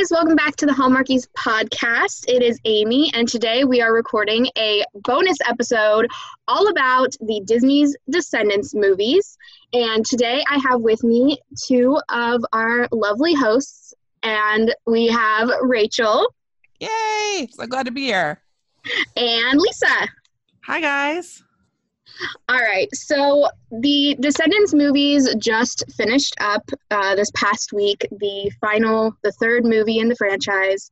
guys, welcome back to the Hallmarkies podcast. It is Amy, and today we are recording a bonus episode all about the Disney's Descendants movies. And today I have with me two of our lovely hosts, and we have Rachel. Yay! So glad to be here. And Lisa. Hi, guys. All right, so the Descendants movies just finished up uh, this past week. The final, the third movie in the franchise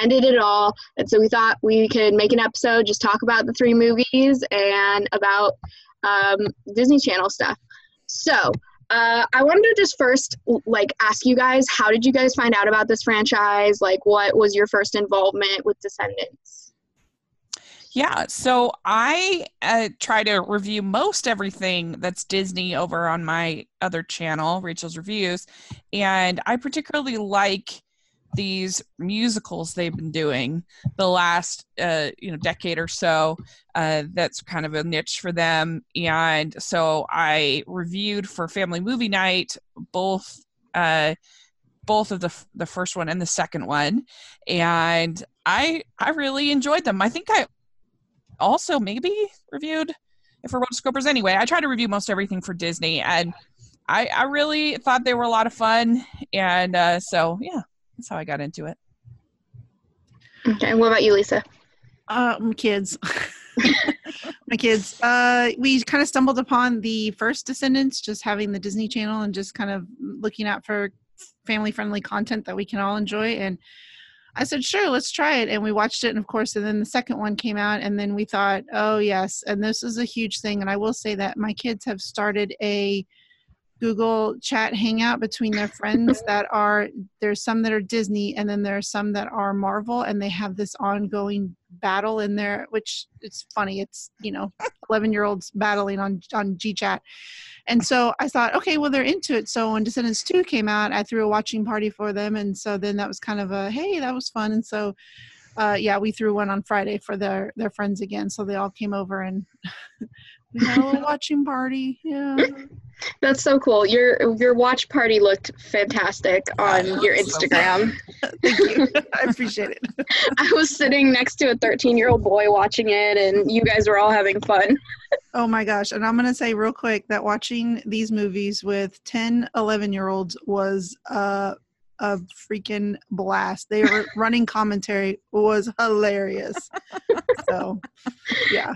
ended it all. And so we thought we could make an episode, just talk about the three movies and about um, Disney Channel stuff. So uh, I wanted to just first like ask you guys, how did you guys find out about this franchise? Like, what was your first involvement with Descendants? Yeah, so I uh, try to review most everything that's Disney over on my other channel, Rachel's Reviews, and I particularly like these musicals they've been doing the last uh, you know decade or so. Uh, that's kind of a niche for them, and so I reviewed for Family Movie Night both. Uh, both of the the first one and the second one and i i really enjoyed them i think i also maybe reviewed if we're Rotoscopers. Anyway, I try to review most everything for Disney, and I, I really thought they were a lot of fun. And uh, so, yeah, that's how I got into it. Okay, what about you, Lisa? Uh, my kids. my kids. Uh, we kind of stumbled upon the first Descendants, just having the Disney Channel and just kind of looking out for family friendly content that we can all enjoy. And I said, sure, let's try it. And we watched it. And of course, and then the second one came out. And then we thought, oh, yes. And this is a huge thing. And I will say that my kids have started a Google chat hangout between their friends that are, there's some that are Disney and then there are some that are Marvel. And they have this ongoing battle in there, which it's funny. It's, you know, 11 year olds battling on, on G chat. And so I thought, okay, well, they're into it. So when Descendants 2 came out, I threw a watching party for them. And so then that was kind of a, hey, that was fun. And so, uh, yeah, we threw one on Friday for their, their friends again. So they all came over and we had a little watching party. Yeah. That's so cool. Your your watch party looked fantastic on your Instagram. Thank you. I appreciate it. I was sitting next to a 13 year old boy watching it, and you guys were all having fun. Oh my gosh. And I'm going to say real quick that watching these movies with 10, 11 year olds was uh, a freaking blast. They were running commentary was hilarious. so, yeah.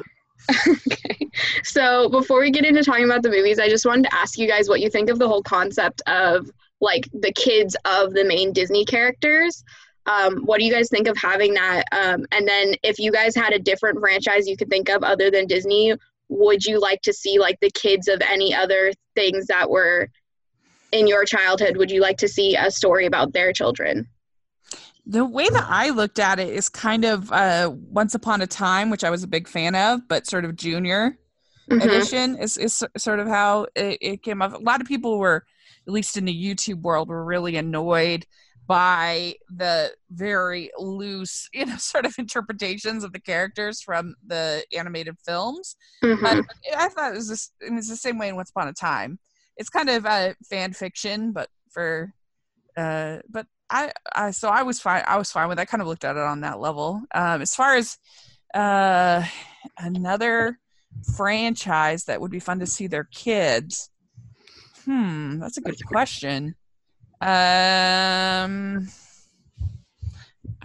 okay. So before we get into talking about the movies, I just wanted to ask you guys what you think of the whole concept of like the kids of the main Disney characters. Um, what do you guys think of having that? Um, and then if you guys had a different franchise you could think of other than Disney, would you like to see like the kids of any other things that were in your childhood? Would you like to see a story about their children? The way that I looked at it is kind of uh, Once Upon a Time, which I was a big fan of, but sort of junior mm-hmm. edition is, is sort of how it, it came up. A lot of people were, at least in the YouTube world, were really annoyed by the very loose, you know, sort of interpretations of the characters from the animated films. Mm-hmm. But I thought it was this, it was the same way in Once Upon a Time. It's kind of a fan fiction, but for, uh, but I, I so I was fine. I was fine with. It. I kind of looked at it on that level. Um, as far as uh, another franchise that would be fun to see their kids. Hmm, that's a good question. Um,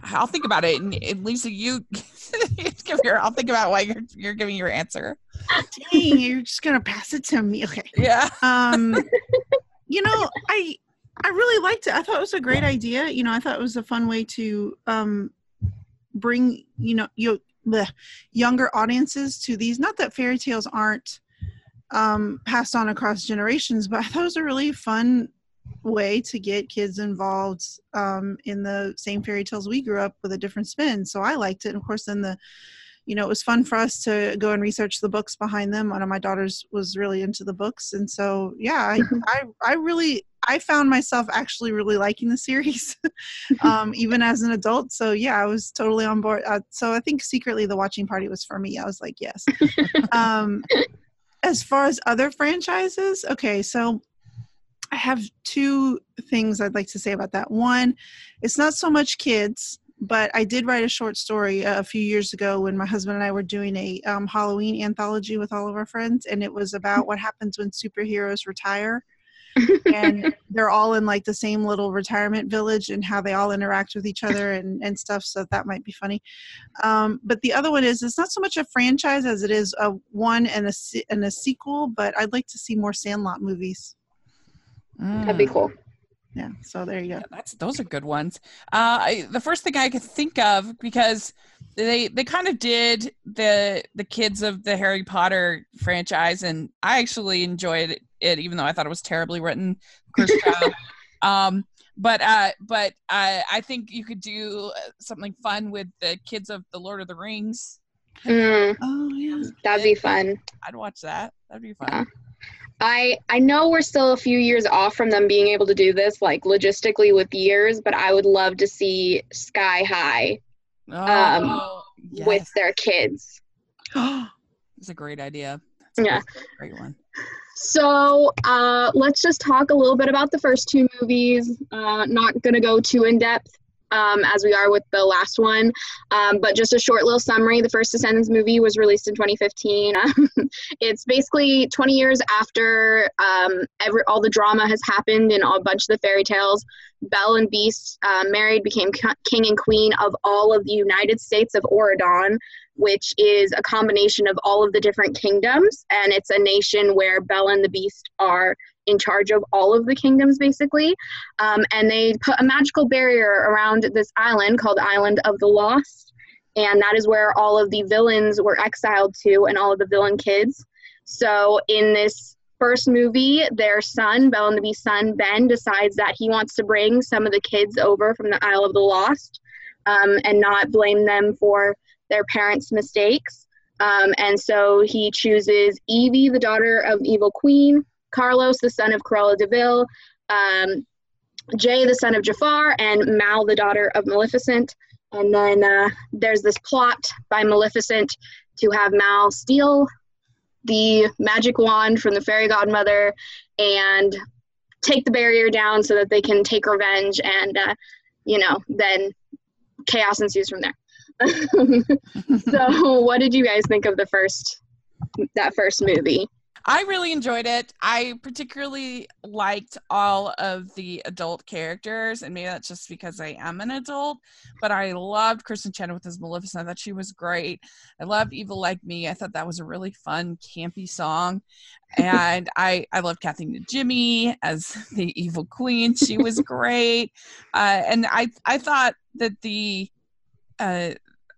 I'll think about it. And Lisa, you give your. I'll think about why you're you're giving your answer. Dang, you're just gonna pass it to me. Okay. Yeah. Um, you know, I I really liked it. I thought it was a great idea. You know, I thought it was a fun way to um, bring you know you the younger audiences to these. Not that fairy tales aren't um, passed on across generations, but I thought it was a really fun way to get kids involved um, in the same fairy tales we grew up with a different spin. So I liked it. And of course, then the you know, it was fun for us to go and research the books behind them. One of my daughters was really into the books, and so yeah, I I, I really I found myself actually really liking the series, um, even as an adult. So yeah, I was totally on board. Uh, so I think secretly the watching party was for me. I was like, yes. um, as far as other franchises, okay, so I have two things I'd like to say about that. One, it's not so much kids, but I did write a short story a few years ago when my husband and I were doing a um, Halloween anthology with all of our friends, and it was about what happens when superheroes retire. And they're all in like the same little retirement village and how they all interact with each other and, and stuff so that might be funny um, but the other one is it's not so much a franchise as it is a one and a, and a sequel but i'd like to see more sandlot movies That'd be Mm. cool. yeah so there you go Yeah, that's those are good ones. Uh, I, the first thing I could think of because they they kind of did the the kids of the Harry Potter franchise, and I actually enjoyed it, even though I thought it was terribly written. Chris um, but uh, but I I think you could do uh, something fun with the kids of the Lord of the Rings. Mm, oh yeah that'd be fun. I'd watch that. That'd be fun. Yeah. I I know we're still a few years off from them being able to do this, like logistically with years, but I would love to see Sky High Oh, with yes. their kids. It's a great idea. That's Yeah. great, great one. So uh, let's just talk a little bit about the first two movies. Uh, not going to go too in depth um, as we are with the last one, um, but just a short little summary. The first Descendants movie was released in 2015. it's basically 20 years after um, every, all the drama has happened in a bunch of the fairy tales. Belle and Beast uh, married, became king and queen of all of the United States of Auradon, which is a combination of all of the different kingdoms. And it's a nation where Belle and the Beast are in charge of all of the kingdoms, basically. Um, and they put a magical barrier around this island called Island of the Lost. And that is where all of the villains were exiled to and all of the villain kids. So in this first movie, their son, Belle and the Beast's son, Ben, decides that he wants to bring some of the kids over from the Isle of the Lost um, and not blame them for their parents' mistakes. Um, and so he chooses Evie, the daughter of evil queen, Carlos, the son of Cruella de Vil, um, Jay, the son of Jafar, and Mal, the daughter of Maleficent. And then uh, there's this plot by Maleficent to have Mal steal the magic wand from the fairy godmother and take the barrier down so that they can take revenge and uh, you know then chaos ensues from there so what did you guys think of the first that first movie I really enjoyed it. I particularly liked all of the adult characters, and maybe that's just because I am an adult. But I loved Kristin Chenoweth as Maleficent. I thought she was great. I loved "Evil Like Me." I thought that was a really fun, campy song, and I I loved Kathy Najimy as the evil queen. She was great, uh, and I I thought that the uh,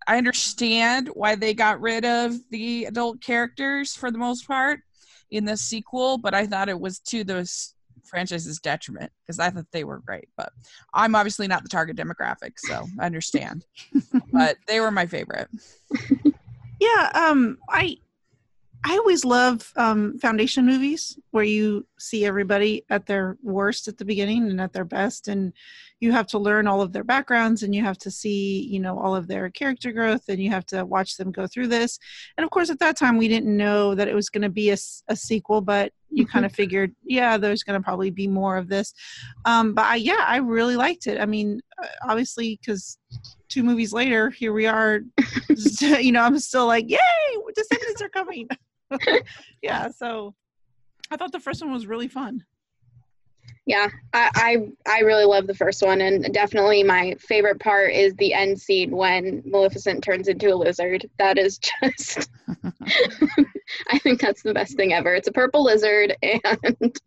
I understand why they got rid of the adult characters for the most part in the sequel, but I thought it was to the franchise's detriment because I thought they were great. But I'm obviously not the target demographic, so I understand. but they were my favorite. Yeah, um, I I always love um, foundation movies where you see everybody at their worst at the beginning and at their best, and you have to learn all of their backgrounds and you have to see, you know, all of their character growth, and you have to watch them go through this. And of course, at that time, we didn't know that it was going to be a sequel, but you kind of figured, yeah, there's going to probably be more of this. Um, but I, yeah, I really liked it. I mean, uh, obviously, because two movies later, here we are. you know, I'm still like, yay, Descendants are coming. yeah, so I thought the first one was really fun. yeah I, I i really love the first one and definitely my favorite part is the end scene when maleficent turns into a lizard. That is just i think that's the best thing ever. It's a purple lizard and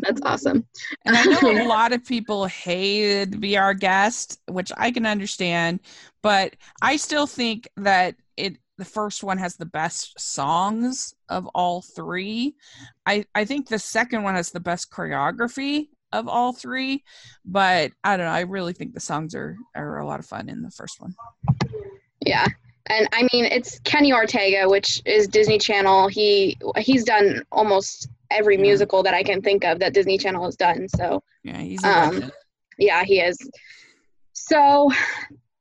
that's awesome. And I know a lot of people hated Our Guest, which I can understand, but I still think that it the first one has the best songs of all three. I, I think the second one has the best choreography of all three, but I don't know. I really think the songs are, are a lot of fun in the first one. Yeah. And I mean it's Kenny Ortega, which is Disney Channel. He he's done almost every Yeah. musical that I can think of that Disney Channel has done. So Yeah, he's Um, yeah, he is. So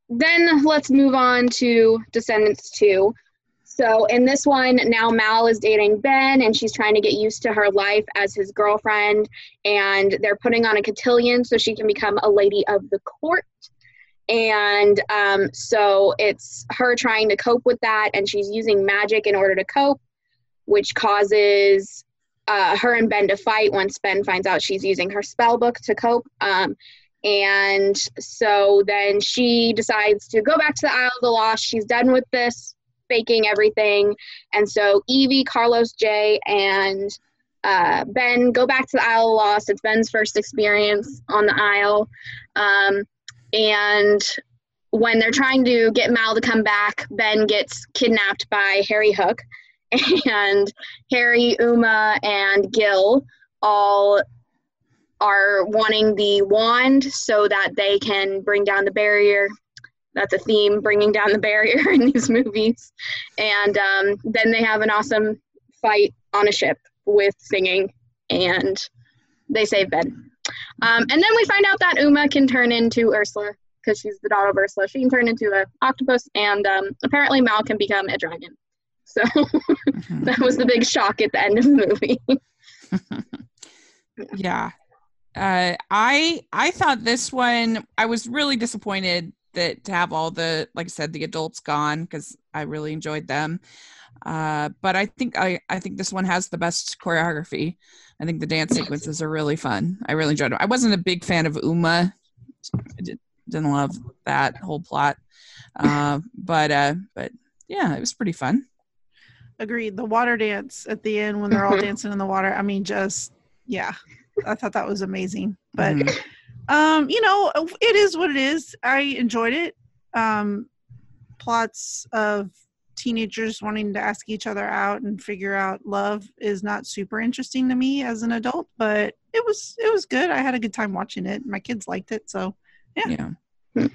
then let's move on to Descendants 2. so in this one, now Mal is dating Ben and she's trying to get used to her life as his girlfriend. And they're putting on a cotillion so she can become a lady of the court. And um, so it's her trying to cope with that. And she's using magic in order to cope, which causes uh, her and Ben to fight once Ben finds out she's using her spell book to cope. Um, and so then she decides to go back to the Isle of the Lost. She's done with this faking everything. And so Evie, Carlos Jay, and uh, Ben go back to the Isle of the Lost. It's Ben's first experience on the Isle. Um, and when they're trying to get Mal to come back, Ben gets kidnapped by Harry Hook. And Harry, Uma, and Gil all are wanting the wand so that they can bring down the barrier. That's a theme bringing down the barrier in these movies. And um, then they have an awesome fight on a ship with singing and they save ben. Um, and then we find out that uma can turn into ursula because she's the daughter of ursula. She can turn into an octopus and um, apparently mal can become a dragon. So mm-hmm. that was the big shock at the end of the movie. Yeah uh, I I thought this one I was really disappointed that to have all the like I said the adults gone because I really enjoyed them. Uh, but I think I I think this one has the best choreography. I think the dance sequences are really fun. I really enjoyed it. I wasn't a big fan of Uma. I did, didn't love that whole plot. Uh, but uh, but yeah, it was pretty fun. Agreed. The water dance at the end when they're all dancing in the water. I mean, just yeah, I thought that was amazing. But mm-hmm um, you know, it is what it is. I enjoyed it. Um, plots of teenagers wanting to ask each other out and figure out love is not super interesting to me as an adult, but it was it was good. I had a good time watching it. My kids liked it, so yeah. Yeah.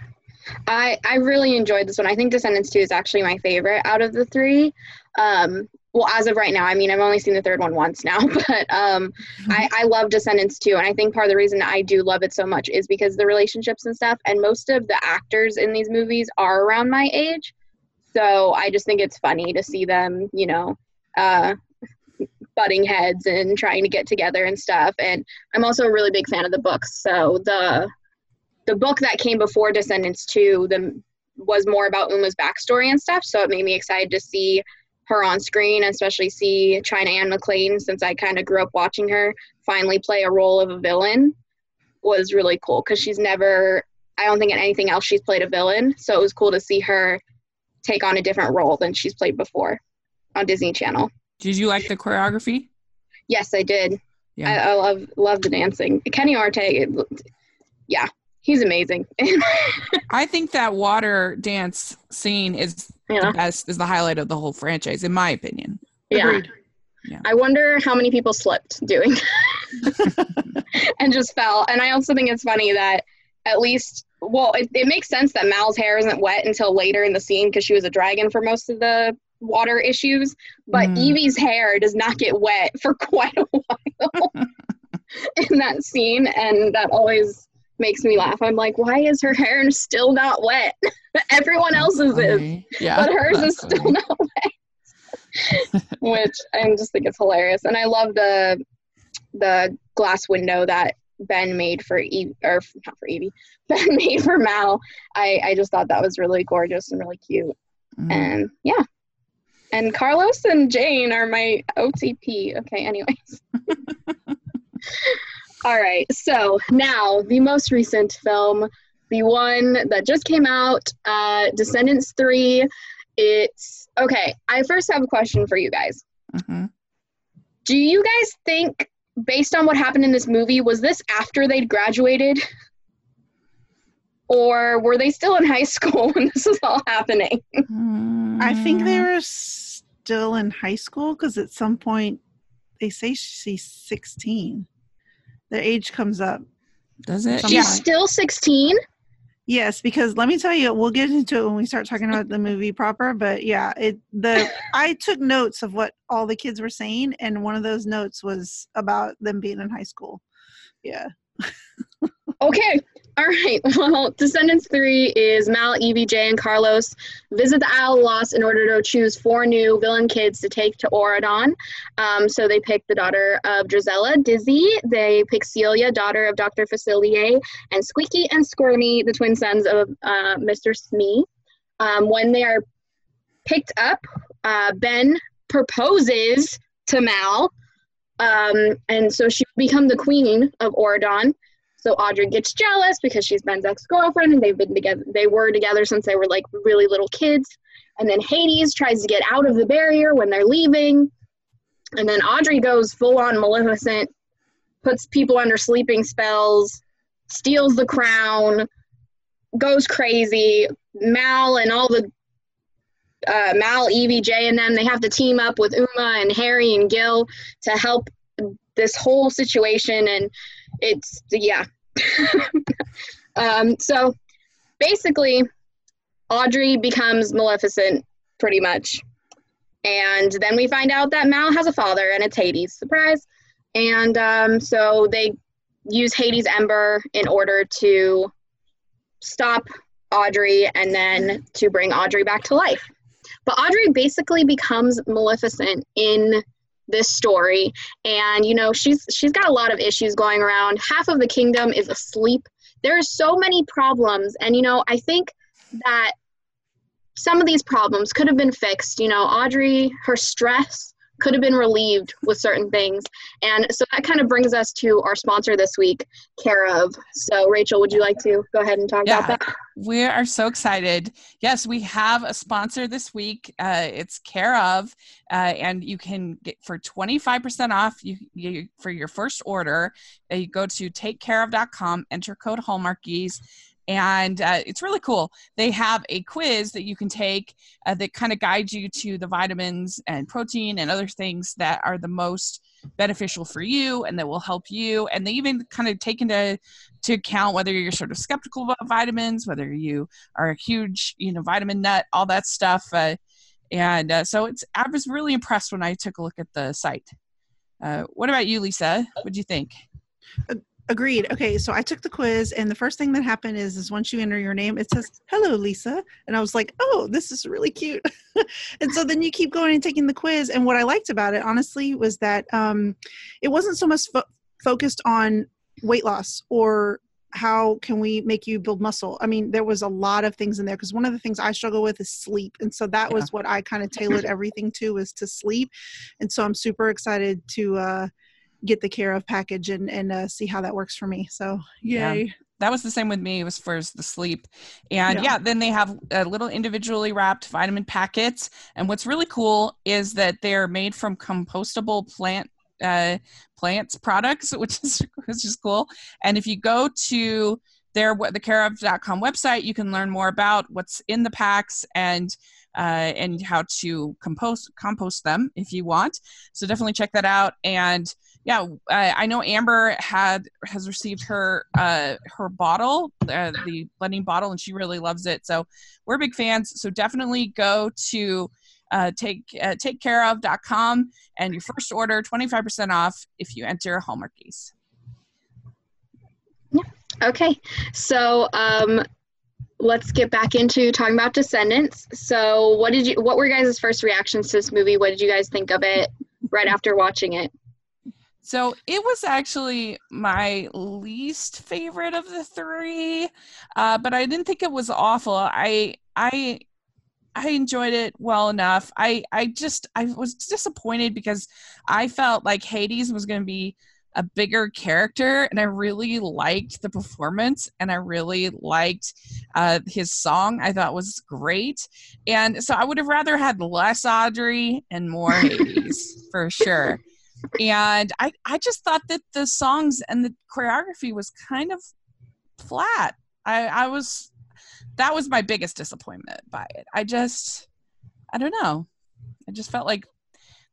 I I really enjoyed this one. I think Descendants 2 is actually my favorite out of the three. Um, well as of right now i mean i've only seen the third one once now but um I, I love descendants too and i think part of the reason i do love it so much is because the relationships and stuff and most of the actors in these movies are around my age so i just think it's funny to see them you know uh butting heads and trying to get together and stuff and i'm also a really big fan of the books so the the book that came before descendants 2 the was more about uma's backstory and stuff so it made me excited to see her on screen, especially see China Anne McClain, since I kind of grew up watching her finally play a role of a villain, was really cool because she's never, I don't think in anything else she's played a villain. So it was cool to see her take on a different role than she's played before on Disney Channel. Did you like the choreography? Yes, I did. Yeah. I, I love love the dancing. Kenny Ortega, yeah, he's amazing. I think that water dance scene is yeah. the best, is the highlight of the whole franchise, in my opinion. Yeah. yeah. I wonder how many people slipped doing and just fell. And I also think it's funny that at least, well, it, it makes sense that Mal's hair isn't wet until later in the scene because she was a dragon for most of the water issues. But mm. Evie's hair does not get wet for quite a while in that scene. And that always makes me laugh. I'm like, why is her hair still not wet? Everyone else's is, yeah, but hers is still funny. not wet. Which I just think it's hilarious, and I love the the glass window that Ben made for Evie, or not for Evie, Ben made for Mal. I I just thought that was really gorgeous and really cute, mm. and yeah. And Carlos and Jane are my OTP. Okay, anyways. All right, so now the most recent film, the one that just came out, uh, Descendants 3. It's okay. I first have a question for you guys. Mm-hmm. Do you guys think, based on what happened in this movie, was this after they'd graduated? Or were they still in high school when this was all happening? I think they were still in high school because at some point they say she's 16 the age comes up. Does it? She's yeah. still 16? Yes, because let me tell you, we'll get into it when we start talking about the movie proper. But yeah, it the I took notes of what all the kids were saying, and one of those notes was about them being in high school. Yeah. okay, All right. Well, Descendants 3 is Mal, Evie, Jay, and Carlos visit the Isle of Lost in order to choose four new villain kids to take to Auradon. Um, so they pick the daughter of Drizella, Dizzy. They pick Celia, daughter of Dr. Facilier, and Squeaky and Squirmy, the twin sons of uh, Mr. Smee. Um, when they are picked up, uh, Ben proposes to Mal. Um, and so she become the queen of Auradon. So Audrey gets jealous because she's Ben's ex-girlfriend and they've been together they were together since they were like really little kids. And then Hades tries to get out of the barrier when they're leaving. And then Audrey goes full on Maleficent, puts people under sleeping spells, steals the crown, goes crazy. Mal and all the uh, Mal, Evie, Jay, and them, they have to team up with Uma and Harry and Gil to help this whole situation. And it's, yeah. um, so basically, Audrey becomes Maleficent pretty much. And then we find out that Mal has a father, and it's Hades. Surprise. And um, so they use Hades' Ember in order to stop Audrey and then to bring Audrey back to life. But Audrey basically becomes Maleficent in this story and you know she's she's got a lot of issues going around half of the kingdom is asleep there are so many problems and you know i think that some of these problems could have been fixed you know audrey her stress could have been relieved with certain things. And so that kind of brings us to our sponsor this week, Care of. So, Rachel, would you like to go ahead and talk yeah, about that? We are so excited. Yes, we have a sponsor this week. Uh, it's Care of, uh, and you can get for 25% off you, you for your first order. Uh, you go to takecareof.com, enter code Hallmarkies and uh, it's really cool. They have a quiz that you can take uh, that kind of guides you to the vitamins and protein and other things that are the most beneficial for you and that will help you. And they even kind of take into to account whether you're sort of skeptical about vitamins, whether you are a huge, you know, vitamin nut, all that stuff. Uh, and uh, so it's I was really impressed when I took a look at the site. Uh, what about you, Lisa? What do you think? Agreed. Okay, so I took the quiz, and the first thing that happened is, is once you enter your name, it says "Hello, Lisa," and I was like, "Oh, this is really cute." and so then you keep going and taking the quiz, and what I liked about it, honestly, was that um, it wasn't so much fo- focused on weight loss or how can we make you build muscle. I mean, there was a lot of things in there because one of the things I struggle with is sleep, and so that yeah. was what I kind of tailored everything to was to sleep, and so I'm super excited to. Uh, get the care of package and and uh, see how that works for me. So yay. Yeah. That was the same with me. It was for the sleep, and yeah, yeah then they have a little individually wrapped vitamin packets. And what's really cool is that they're made from compostable plant uh, plants products, which is which is cool. And if you go to their the careof.com website, you can learn more about what's in the packs and uh, and how to compost compost them if you want. So definitely check that out. And yeah, I, I know Amber had has received her uh, her bottle, uh, the blending bottle, and she really loves it. So we're big fans. So definitely go to uh, take uh, takecareof.com and your first order 25% off if you enter Hallmarkies. Yeah. Okay. So um, let's get back into talking about Descendants. So what did you? What were guys' first reactions to this movie? What did you guys think of it right after watching it? So it was actually my least favorite of the three, uh, but I didn't think it was awful. I I I enjoyed it well enough. I I just I was disappointed because I felt like Hades was going to be a bigger character and i really liked the performance and i really liked uh, his song i thought was great and so i would have rather had less audrey and more hades for sure and I, I just thought that the songs and the choreography was kind of flat. I, I was that was my biggest disappointment by it. I just I don't know. I just felt like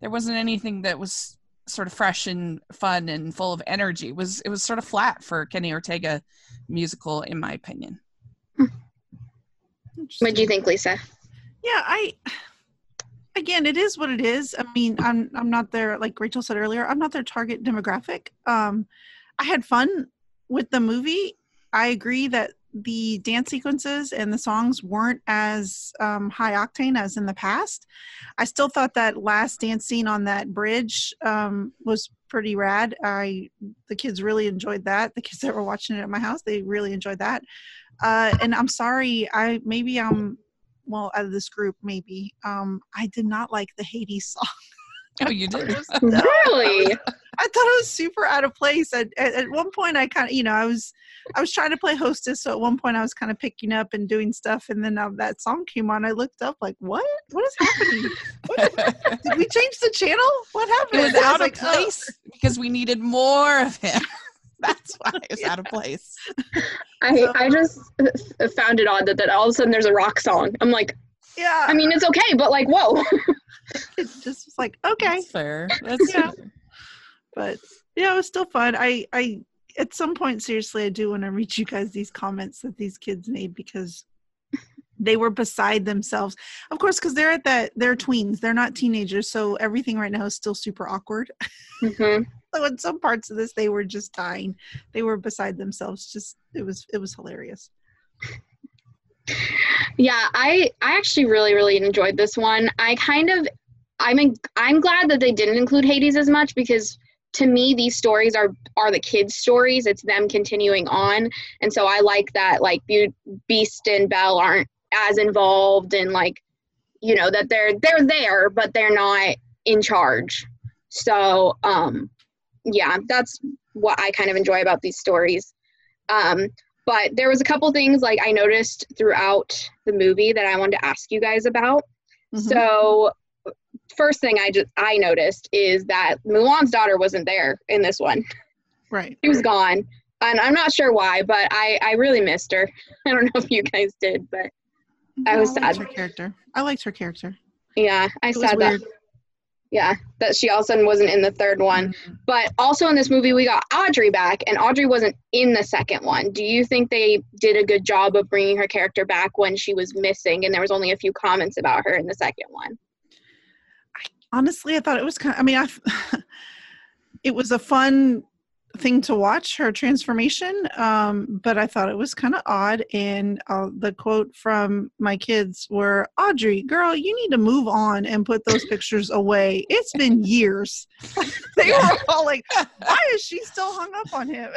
there wasn't anything that was sort of fresh and fun and full of energy. It was it was sort of flat for Kenny Ortega musical in my opinion. Hmm. What do you think, Lisa? Yeah, I again, it is what it is. I mean, I'm I'm not there like Rachel said earlier. I'm not their target demographic. Um, I had fun with the movie. I agree that the dance sequences and the songs weren't as um, high octane as in the past. I still thought that last dance scene on that bridge um, was pretty rad. I the kids really enjoyed that. The kids that were watching it at my house, they really enjoyed that. Uh, and I'm sorry, I maybe I'm well out of this group. Maybe um, I did not like the Hades song. Oh, you did. Really? I thought it was super out of place. At, at, at one point, I kind of, you know, I was, I was trying to play hostess. So at one point, I was kind of picking up and doing stuff, and then uh, that song came on. I looked up, like, what? What is happening? What? Did we change the channel? What happened? It was I out of like, oh. place because we needed more of him. That's why it's was out of place. I I just found it odd that, that all of a sudden there's a rock song. I'm like, Yeah, I mean, it's okay, but like, whoa. it just was like, okay, That's fair. That's Yeah. fair. but yeah, it was still fun. I, I, at some point, seriously, I do want to read you guys these comments that these kids made because they were beside themselves. Of course, because they're at that, they're tweens, they're not teenagers, so everything right now is still super awkward. Mhm. So in some parts of this, they were just dying. They were beside themselves. Just it was, it was hilarious. Yeah, I I actually really really enjoyed this one. I kind of I'm I'm glad that they didn't include Hades as much because to me these stories are are the kids' stories. It's them continuing on, and so I like that like Be- Beast and Belle aren't as involved and like you know that they're they're there but they're not in charge. So um yeah, that's what I kind of enjoy about these stories. Um, but there was a couple things like I noticed throughout the movie that I wanted to ask you guys about. Mhm. So first thing I just I noticed is that Mulan's daughter wasn't there in this one. right. She was gone. And I'm not sure why, but I, I really missed her. I don't know if you guys did, but I was liked sad. her character. I liked her character. yeah, I It weird. that. Yeah, that she all of a sudden wasn't in the third one. Mm-hmm. But also in this movie, we got Audrey back, and Audrey wasn't in the second one. Do you think they did a good job of bringing her character back when she was missing, and there was only a few comments about her in the second one? honestly i thought it was kind of i mean i it was a fun thing to watch her transformation um but i thought it was kind of odd and uh, the quote from my kids were audrey girl you need to move on and put those pictures away it's been years they were all like why is she still hung up on him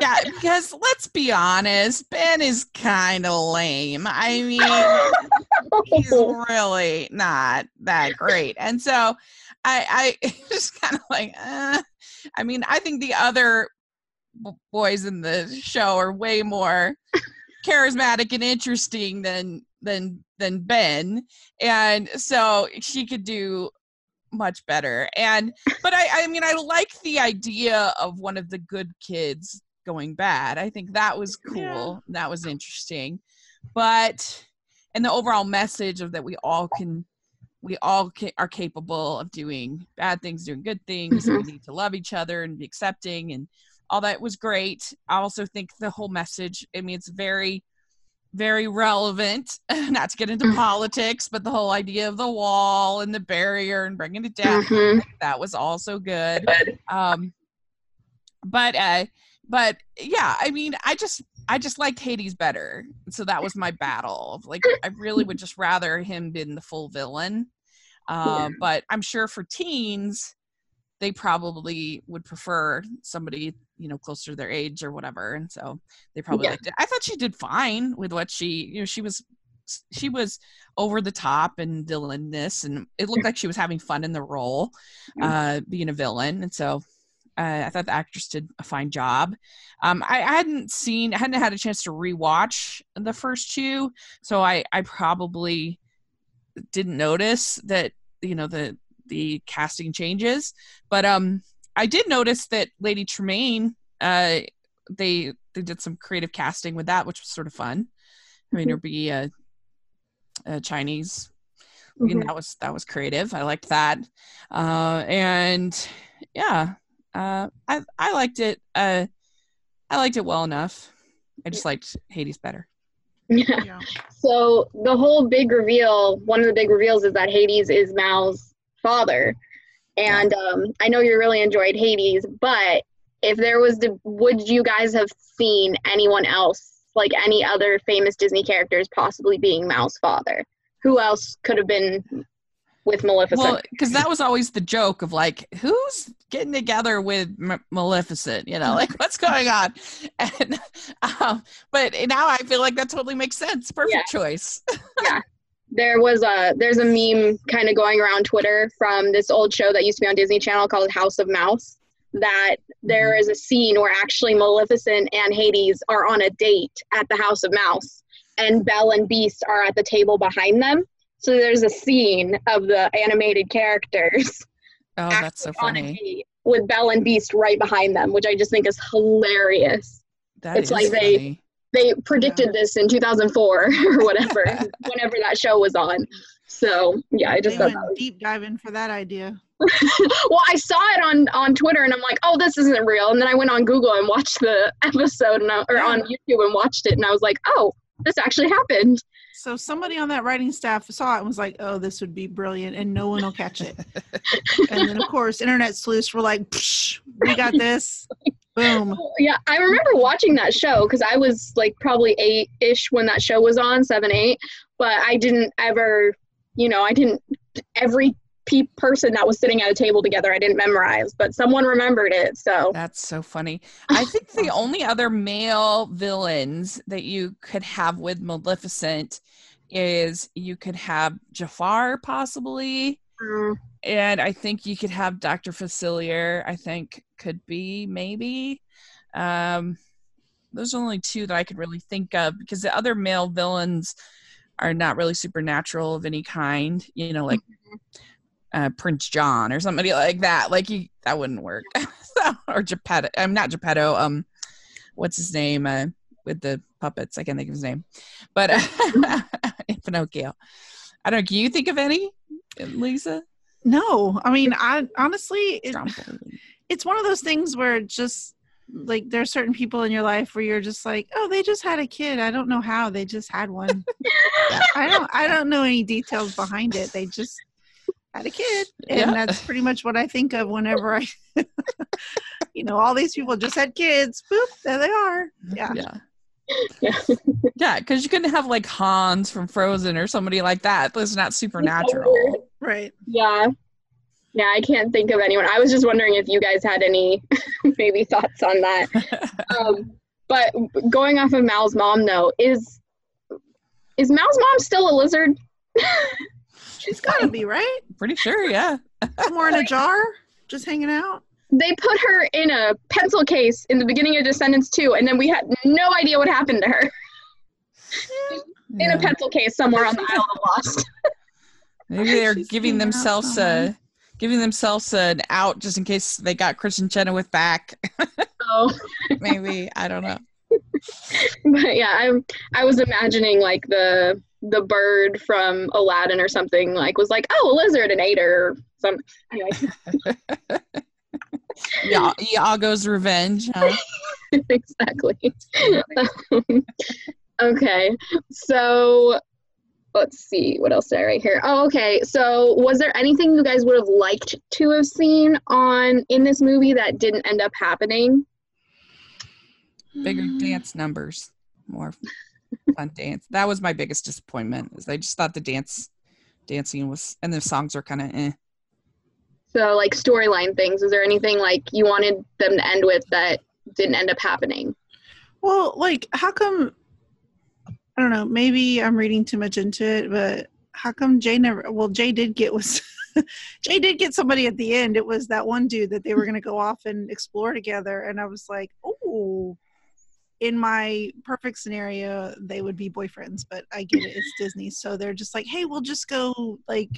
Yeah, because let's be honest, Ben is kind of lame. I mean, he's really not that great. And so I I just kind of like uh, I mean, I think the other b- boys in the show are way more charismatic and interesting than than than Ben. And so she could do much better. And but I I mean I like the idea of one of the good kids going bad. I think that was cool. Yeah. That was interesting. But and the overall message of that we all can we all ca- are capable of doing bad things doing good things we need to love each other and be accepting and all that was great. I also think the whole message i mean it's very very relevant not to get into Mm. politics but the whole idea of the wall and the barrier and bringing it down. Mhm. that was also good. Um but uh but yeah i mean i just i just liked hades better. So that was my battle like i really would just rather him been the full villain Yeah. um but i'm sure for teens they probably would prefer somebody you know closer to their age or whatever and so they probably Yeah. liked it i thought she did fine with what she you know she was she was over the top and villainous and it looked like she was having fun in the role uh being a villain and so uh, I thought the actress did a fine job. Um, I, I hadn't seen, I hadn't had a chance to rewatch the first two, so I, I probably didn't notice that you know the the casting changes. But um, I did notice that Lady Tremaine, uh, they they did some creative casting with that, which was sort of fun. I mean, her be a, a Chinese you know, that was that was creative. I liked that, uh, and yeah, uh, I I liked it. Uh, I liked it well enough. I just liked Hades better. Yeah. yeah. So the whole big reveal, one of the big reveals is that Hades is Mal's father. And um, I know you really enjoyed Hades, but if there was the, would you guys have seen anyone else, like any other famous Disney characters, possibly being Mal's father? Who else could have been with Maleficent? Well, because that was always the joke of like, who's getting together with M- Maleficent? You know, like what's going on? And um, but now I feel like that totally makes sense. Perfect choice. Yeah, there was a there's a meme kind of going around Twitter from this old show that used to be on Disney Channel called House of Mouse. That there is a scene where actually Maleficent and Hades are on a date at the House of Mouse, and Belle and Beast are at the table behind them. So there's a scene of the animated characters Oh, that's so funny. with Belle and Beast right behind them, which I just think is hilarious. That It's is like they- funny. They predicted this in 2004 or whatever, whenever that show was on. So yeah, I just They thought went that was deep diving for that idea. well, I saw it on on Twitter, and I'm like, oh, this isn't real. And then I went on Google and watched the episode, and I, or on YouTube and watched it, and I was like, oh, this actually happened. So somebody on that writing staff saw it and was like, "Oh, this would be brilliant, and no one will catch it." and then, of course, internet sleuths were like, "We got this." Boom. Oh, yeah, I remember watching that show because I was like probably eight ish when that show was on, seven, eight. But I didn't ever, you know, I didn't every pe- person that was sitting at a table together, I didn't memorize, but someone remembered it. So That's so funny. I think the only other male villains that you could have with Maleficent is you could have Jafar possibly, um, and I think you could have Dr. Facilier. I think could be maybe. Um, those are only two that I could really think of because the other male villains are not really supernatural of any kind. You know, like uh, Prince John or somebody like that. Like you, that wouldn't work. or Geppetto. I'm not Geppetto. Um, what's his name? Uh, with the puppets. I can't think of his name. But uh, Pinocchio. I don't know. Can you think of any, Lisa? No, I mean, I honestly, it, it's one of those things where just like there are certain people in your life where you're just like, oh, they just had a kid. I don't know how they just had one. I don't. I don't know any details behind it. They just had a kid, and Yeah. that's pretty much what I think of whenever I, you know, all these people just had kids. Boop, there they are. Yeah. Yeah. Yeah. yeah, because you couldn't have like Hans from Frozen or somebody like that. That's not supernatural. Right. Yeah. Yeah, I can't think of anyone. I was just wondering if you guys had any maybe thoughts on that. Um, but going off of Mal's mom though, is is Mal's mom still a lizard? She's got to be right Pretty sure, yeah. somewhere in a jar, just hanging out. They put her in a pencil case in the beginning of Descendants 2, and then we had no idea what happened to her. In a pencil case somewhere on the Isle of Lost. Maybe they're She's giving themselves a giving themselves an out just in case they got Kristin Chenoweth back. So, oh. Maybe I don't know. but yeah, I'm. I was imagining like the the bird from Aladdin or something like was like, oh, a lizard and ate her or some. Anyway, Yeah, Iago's revenge. Huh? exactly. okay, so let's see what else did I write here. Oh, okay. So, was there anything you guys would have liked to have seen on in this movie that didn't end up happening? Bigger Mm. dance numbers, more fun dance. That was my biggest disappointment. Is I just thought the dance dancing was and the songs are kind of eh. So, like storyline things. Is there anything like you wanted them to end with that didn't end up happening? Well, like, how come? I don't know. Maybe I'm reading too much into it, but how come Jay never? Well, Jay did get was Jay did get somebody at the end. It was that one dude that they were going to go off and explore together, and I was like, oh. In my perfect scenario, they would be boyfriends, but I get it. It's Disney, so they're just like, "Hey, we'll just go like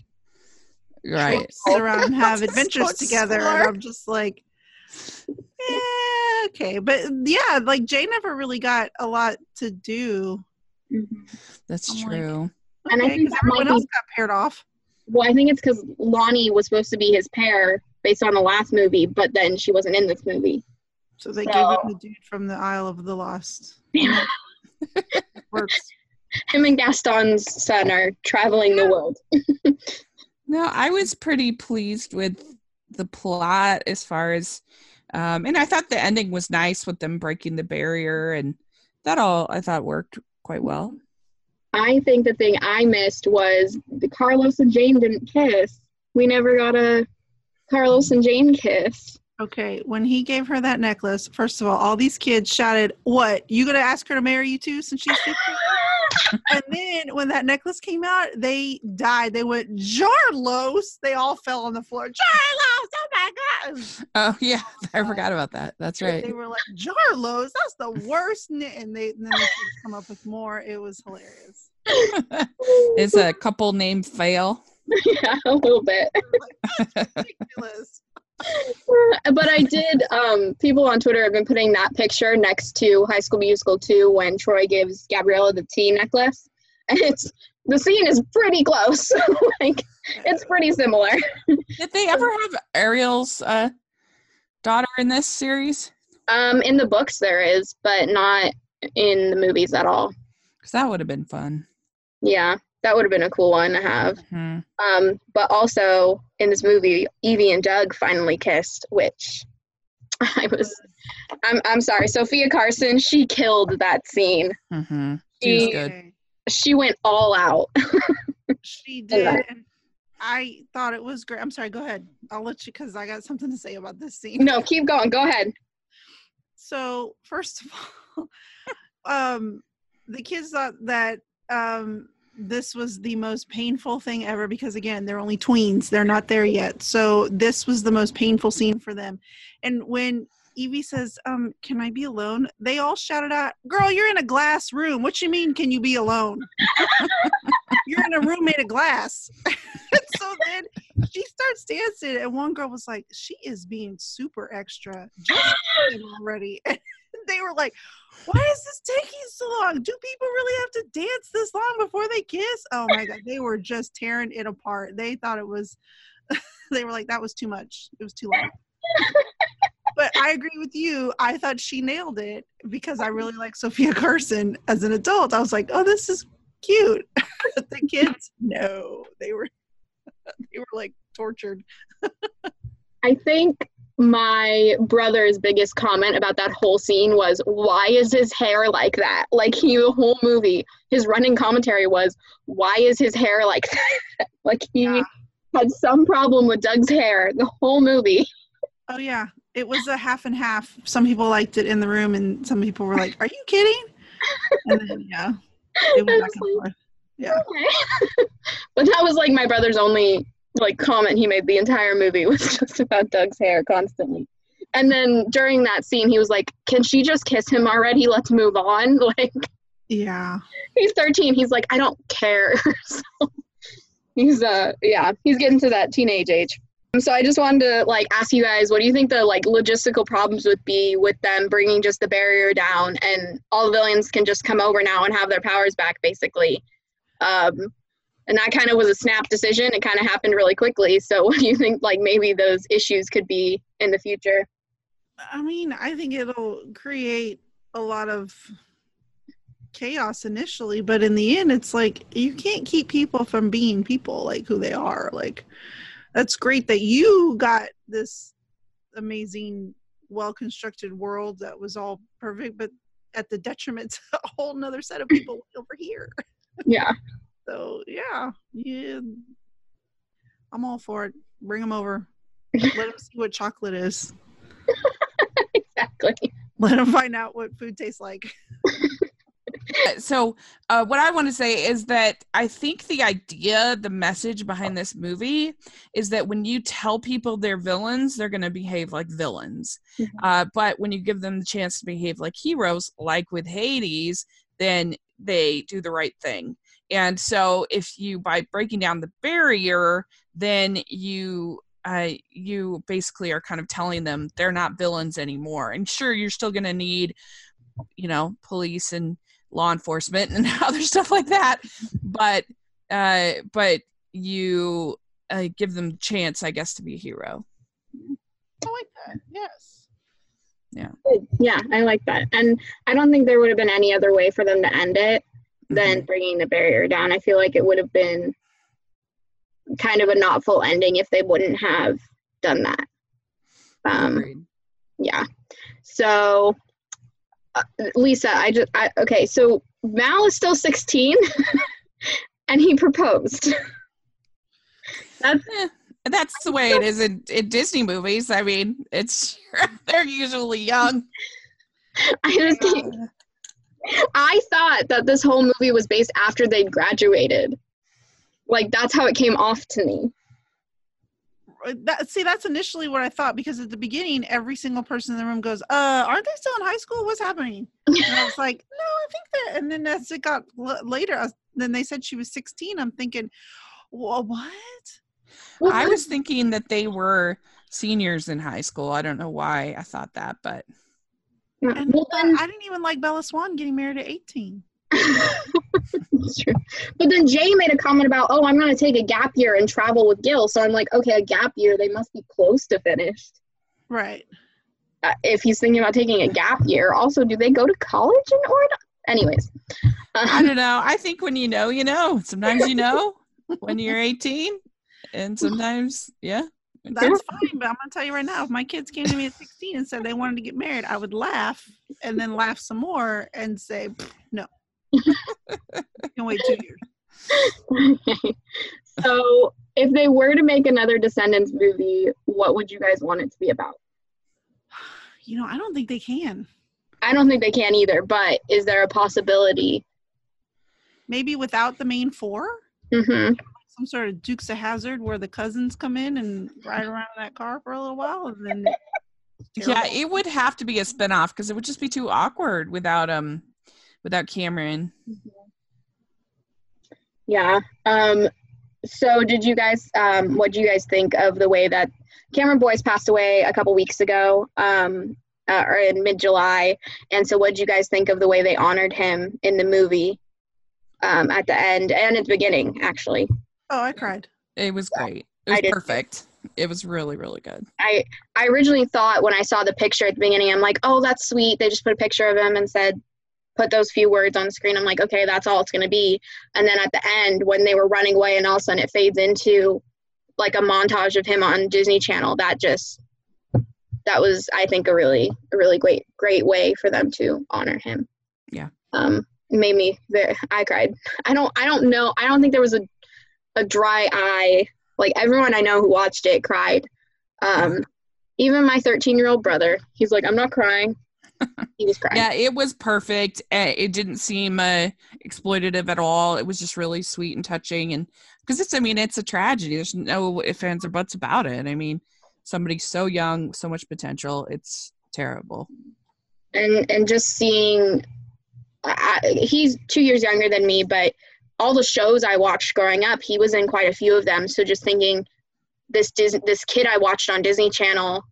Right. sit around and have adventures go together." explore. And I'm just like, eh, okay, but yeah, like Jay never really got a lot to do. That's I'm like- true. And I think think 'cause that might everyone be- else got paired off. Well, I think it's because Lonnie was supposed to be his pair based on the last movie, but then she wasn't in this movie. So they So- gave him the dude from the Isle of the Lost. Yeah. Works. Him and Gaston's son are traveling the world. No, I was pretty pleased with the plot as far as Um, and I thought the ending was nice with them breaking the barrier, and that all I thought worked quite well. I think the thing I missed was the Carlos and Jane didn't kiss. We never got a Carlos and Jane kiss. Okay, when he gave her that necklace, first of all, all these kids shouted, "What? You gonna ask her to marry you too since she's 15? and then when that necklace came out, they died. They went Jarlos. They all fell on the floor. Jarlos! Oh my god! Oh yeah, I forgot about that. That's right. They were like Jarlos. That's the worst. Ni-. And they and then they come up with more. It was hilarious. it's a couple named Fail. yeah, a little bit. Ridiculous. But I did. Um, people on Twitter have been putting that picture next to High School Musical 2 when Troy gives Gabriella the tea necklace, and it's the scene is pretty close. like it's pretty similar. Did they ever have Ariel's uh, daughter in this series? Um, in the books there is, but not in the movies at all. Because that would have been fun. Yeah, that would have been a cool one to have. Mhm. Um, but also in this movie, Evie and Doug finally kissed, which I was. I'm I'm sorry, Sofia Carson. She killed that scene. Mhm. She was She- good. She went all out. She did. and I thought it was great. I'm sorry. Go ahead. I'll let you because I got something to say about this scene. no, keep going. Go ahead. So first of all, um, the kids thought that um, this was the most painful thing ever because again, they're only tweens; they're not there yet. So this was the most painful scene for them. And when Evie says, um, "Can I be alone?" They all shouted out, "Girl, you're in a glass room. What you mean? Can you be alone? you're in a room made of glass." so then she starts dancing, and one girl was like, "She is being super extra just already." They were like, "Why is this taking so long? Do people really have to dance this long before they kiss?" Oh my god, they were just tearing it apart. They thought it was. they were like, "That was too much. It was too long." but I agree with you. I thought she nailed it because I really like Sofia Carson as an adult. I was like, "Oh, this is cute." the kids, no, they were they were like tortured. I think my brother's biggest comment about that whole scene was, "Why is his hair like that?" Like he, the whole movie, his running commentary was, "Why is his hair like that?" like he Yeah. had some problem with Doug's hair the whole movie. Oh yeah, it was a half and half. Some people liked it in the room, and some people were like, "Are you kidding?" And then yeah, it back and forth. Yeah, Okay. but that was like my brother's only like comment he made the entire movie was just about Doug's hair constantly. And then during that scene, he was like, "Can she just kiss him already? Let's move on." Like yeah. he's 13. He's like, "I don't care." so he's uh yeah, he's getting to that teenage age. So I just wanted to like ask you guys, what do you think the like logistical problems would be with them bringing just the barrier down and all the villains can just come over now and have their powers back, basically? Um, and that kind of was a snap decision. It kind of happened really quickly. So what do you think like maybe those issues could be in the future? I mean, I think it'll create a lot of chaos initially, but in the end, it's like you can't keep people from being people like who they are. Like, that's great that you got this amazing, well constructed world that was all perfect, but at the detriment to a whole nother set of people over here. Yeah. So, yeah, yeah. I'm all for it. Bring them over. Let them see what chocolate is. Exactly. Let them find out what food tastes like. Uh, so uh, what i want to say is that i think the idea the message behind this movie is that when you tell people they're villains they're going to behave like villains Mhm. uh, but when you give them the chance to behave like heroes like with hades then they do the right thing and so if you by breaking down the barrier then you uh, you basically are kind of telling them they're not villains anymore and sure you're still going to need you know police and law enforcement and other stuff like that but uh but you uh, give them a chance i guess to be a hero I like that. Yes. Good. Yeah, I like that. And I don't think there would have been any other way for them to end it than bringing the barrier down. I feel like it would have been kind of a not full ending if they wouldn't have done that. Um, yeah. So, uh, Lisa, I just I, okay. So Mal is still sixteen, and he proposed. That's Eh, that's the way it is in, in Disney movies. I mean, it's they're usually young. I just think I thought that this whole movie was based after they'd graduated. Like that's how it came off to me. Uh, That, see, that's initially what I thought because at the beginning, every single person in the room goes, "Uh, aren't they still in high school? What's happening?" And I was like, "No, I think that." And then as it got l- later, I was- then they said she was 16. I'm thinking, "Wha- "What?" Well, I was thinking that they were seniors in high school. I don't know why I thought that, but And well, then, I didn't even like Bella Swan getting married at 18. That's true. But then Jay made a comment about, oh, I'm going to take a gap year and travel with Gil. So I'm like, okay, a gap year, they must be close to finished. Right. Uh, if he's thinking about taking a gap year, also, do they go to college in Oregon? Anyways, I um, don't know. I think when you know, you know. Sometimes you know when you're 18, and sometimes, yeah. That's fine, but I'm gonna tell you right now, if my kids came to me at 16 and said they wanted to get married, I would laugh and then laugh some more and say, no. can wait two years. okay. So if they were to make another Descendants movie, what would you guys want it to be about? You know, I don't think they can. I don't think they can either, but is there a possibility? Maybe without the main four, hmm some sort of Dukes of Hazzard where the cousins come in and ride around in that car for a little while, and then Yeah, it would have to be a spinoff because it would just be too awkward without um without Cameron. Yeah. Um, so did you guys, um, what do you guys think of the way that Cameron Boyce passed away a couple weeks ago, um, uh, or in mid-July? And so what did you guys think of the way they honored him in the movie um, at the end and at the beginning, actually? Oh, I cried. It was great. It was did too. perfect. It was really, really good. I I originally thought when I saw the picture at the beginning, I'm like, oh, that's sweet. They just put a picture of him and said, put those few words on the screen. I'm like, okay, that's all it's gonna be. And then at the end, when they were running away, and all of a sudden it fades into like a montage of him on Disney Channel. That just that was, I think, a really a really great great way for them to honor him. Yeah. Um, made me very. I cried. I don't. I don't know. I don't think there was a a dry eye. Like everyone I know who watched it cried. Um, even my 13 year old brother, he's like, I'm not crying. He was crying. Yeah, it was perfect. Eh, It didn't seem uh, exploitative at all. It was just really sweet and touching, and because it's, I mean, it's a tragedy. There's no ifs, ands, or buts about it. I mean, somebody so young, so much potential. It's terrible. and and just seeing I, I- he's two years younger than me but all the shows i watched growing up he was in quite a few of them. So just thinking this this kid i watched on disney channel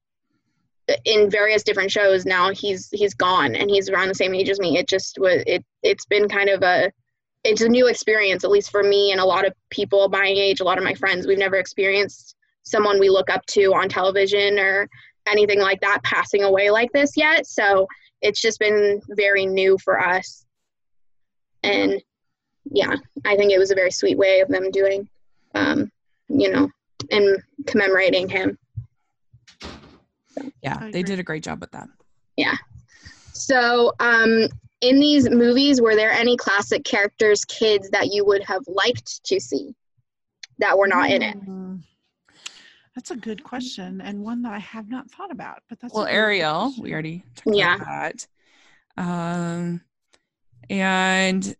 in various different shows now he's he's gone and he's around the same age as me. It just was it it's been kind of a it's a new experience at least for me and a lot of people my age a lot of my friends. We've never experienced someone we look up to on television or anything like that passing away like this yet. So it's just been very new for us. And yeah i think it was a very sweet way of them doing um, you know and commemorating him Yeah, they did a great job with that. Yeah. So um, in these movies were there any classic characters kids that you would have liked to see that were not in it Mm. That's a good question and one that I have not thought about. But that's Well, Ariel, question. we already talked Yeah. about that. Um, and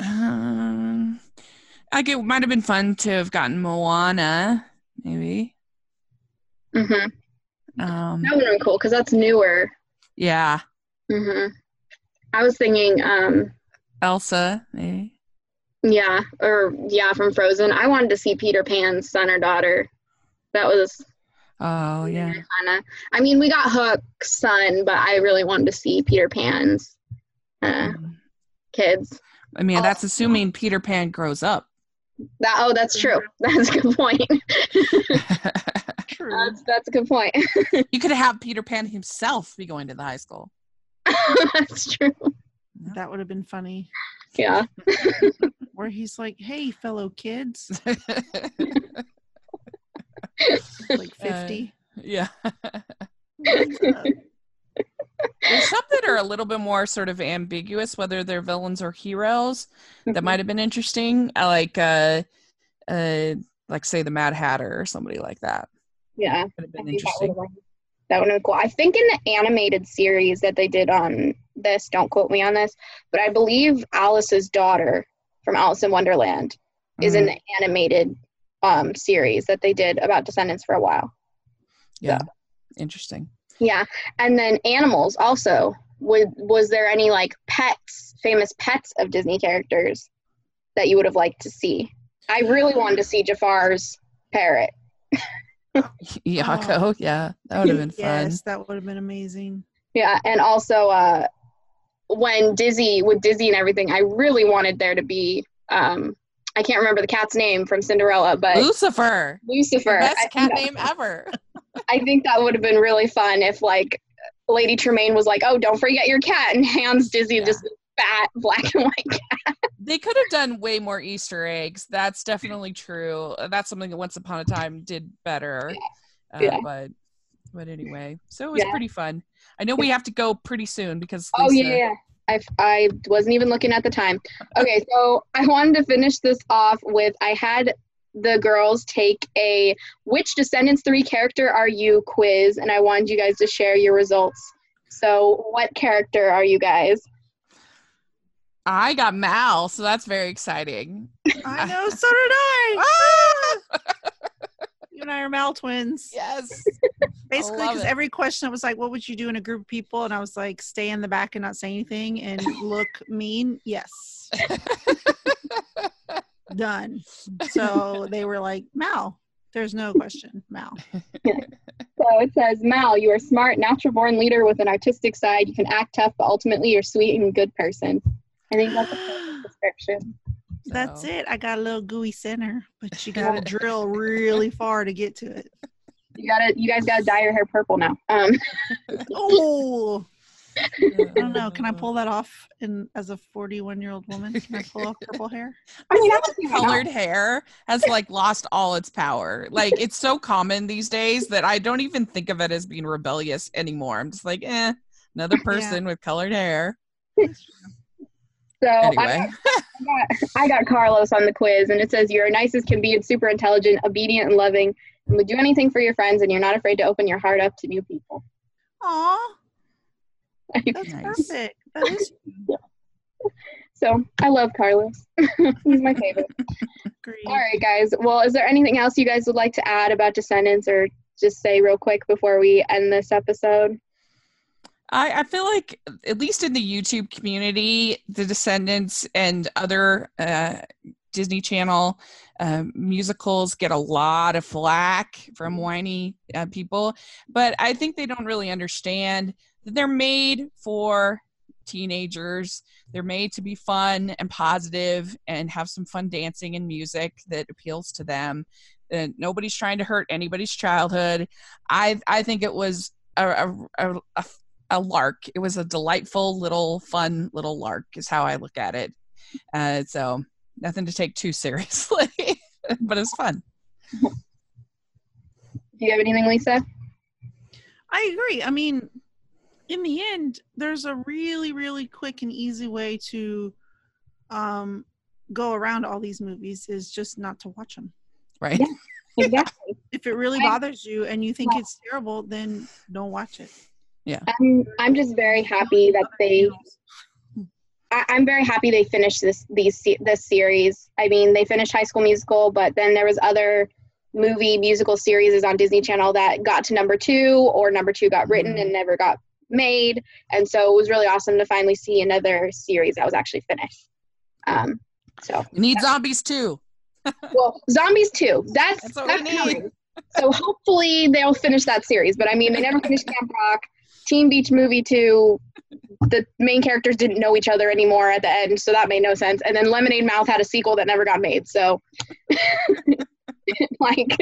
um, I it might have been fun to have gotten Moana, maybe. hmm Um, that would have been cool because that's newer yeah, hmm i was thinking um, Elsa, maybe. yeah or yeah from frozen i wanted to see peter pan's son or daughter that was Oh yeah, Kinda. I mean, we got Hook's son, but I really wanted to see Peter Pan's uh, Um, kids. I mean that's assuming Peter Pan grows up. That oh, that's true. That's a good point. True. that's that's a good point. you could have Peter Pan himself be going to the high school. that's true. that would have been funny. Yeah. Where he's like, "Hey, fellow kids, like Uh, 50. yeah. What's up?" There's some that are a little bit more sort of ambiguous, whether they're villains or heroes. That might have been interesting. I like, uh, uh, like say the Mad Hatter or somebody like that. Yeah. Would have I been interesting. would have been that would have been cool. I think in the animated series that they did on this, don't quote me on this, but I believe Alice's daughter from Alice in Wonderland is in Mhm. the animated um, series that they did about Descendants for a while. Yeah, interesting. Yeah, and then animals also. Would was there any like pets, famous pets of Disney characters that you would have liked to see? I really wanted to see Jafar's parrot. Iago, yeah, that would have been fun. Yes, that would have been amazing. Yeah, and also uh, when Dizzy with Dizzy and everything, I really wanted there to be um, I can't remember the cat's name from Cinderella, but Lucifer, Lucifer. Best cat that- name ever. I think that would have been really fun if like Lady Tremaine was like, "Oh, don't forget your cat," and hands Dizzy Yeah. just fat black and white cat. They could have done way more Easter eggs. That's definitely true. That's something that Once Upon a Time did better. Uh, Yeah. But but anyway, so it was Yeah. pretty fun. I know we have to go pretty soon because Oh Lisa, yeah, yeah. I, I wasn't even looking at the time. Okay, so I wanted to finish this off with I had the girls take a which Descendants 3 character are you quiz, and I wanted you guys to share your results. So, what character are you guys? I got Mal, so that's very exciting. I know, so did I. Ah! You and I are Mal twins. yes. Basically, because every question I was like, "What would you do in a group of people?" And I was like, "Stay in the back and not say anything and look mean." Yes, done. So they were like, "Mal." There's no question, Mal. So it says, Mal, you are smart, natural born leader with an artistic side. You can act tough, but ultimately you're sweet and good person. I think that's a perfect description. That's it. I got a little gooey center, but you got to drill really far to get to it. You gotta, you guys gotta dye your hair purple now. Um, Oh, I don't know. Can I pull that off in as a 41 year old woman? Can I pull off purple hair? I mean, I don't not. Colored hair has like lost all its power. Like it's so common these days that I don't even think of it as being rebellious anymore. I'm just like, eh, another person with colored hair. So I, Anyway, got, I got Carlos on the quiz, and it says you're nice as can be and super intelligent, obedient and loving, and would do anything for your friends, and you're not afraid to open your heart up to new people. Aw, that's Nice. perfect. That is so I love Carlos. He's my favorite. great. All right, guys. Well, is there anything else you guys would like to add about Descendants, or just say real quick before we end this episode? I, I feel like at least in the YouTube community, the Descendants and other uh, Disney Channel uh, musicals get a lot of flack from whiny uh, people, but I think they don't really understand that they're made for teenagers. They're made to be fun and positive and have some fun dancing and music that appeals to them. And nobody's trying to hurt anybody's childhood. I I think it was a, a, a, a a lark. It was a delightful little fun little lark is how I look at it. Uh, so nothing to take too seriously, but it's fun. Do you have anything, Lisa? I agree. I mean, in the end, there's a really, really quick and easy way to um, go around all these movies is just not to watch them. Right? Yeah. Exactly. If it really bothers you and you think Yeah. it's terrible, then don't watch it. I'm I'm just very happy that they I, I'm very happy they finished this these this series. I mean, they finished High School Musical, but then there was other movie musical series on Disney Channel that got to number two, or number two got written and never got made. And so it was really awesome to finally see another series that was actually finished. Um, so We need zombies too. well, Zombies too. That's That's what that's, we need. So hopefully they'll finish that series. But I mean, they never finished Camp Rock. Teen Beach Movie two. The main characters didn't know each other anymore at the end, so that made no sense. And then Lemonade Mouth had a sequel that never got made. So, like,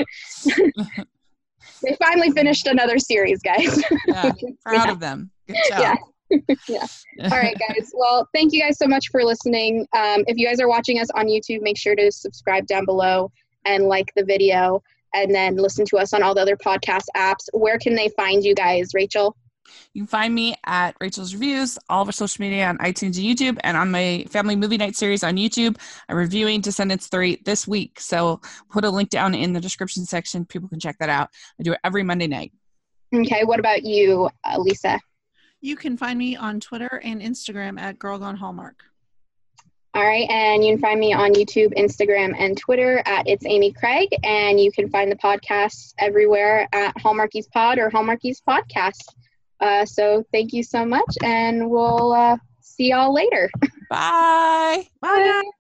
they finally finished another series, guys. Yeah, proud Yeah. of them. Good Yeah. job. All right, guys. Well, thank you guys so much for listening. Um, if you guys are watching us on YouTube, make sure to subscribe down below and like the video, and then listen to us on all the other podcast apps. Where can they find you guys, Rachel? You can find me at Rachel's Reviews, all of our social media on iTunes and YouTube, and on my family movie night series on YouTube. I'm reviewing Descendants 3 this week. So put a link down in the description section. People can check that out. I do it every Monday night. Okay, what about you, uh, Lisa? You can find me on Twitter and Instagram at Girl Gone Hallmark. All right, and you can find me on YouTube, Instagram, and Twitter at It's Amy Craig, and you can find the podcast everywhere at Hallmarkies Pod or Hallmarkies Podcast. Uh, so thank you so much, and we'll uh, see y'all later. Bye. Bye.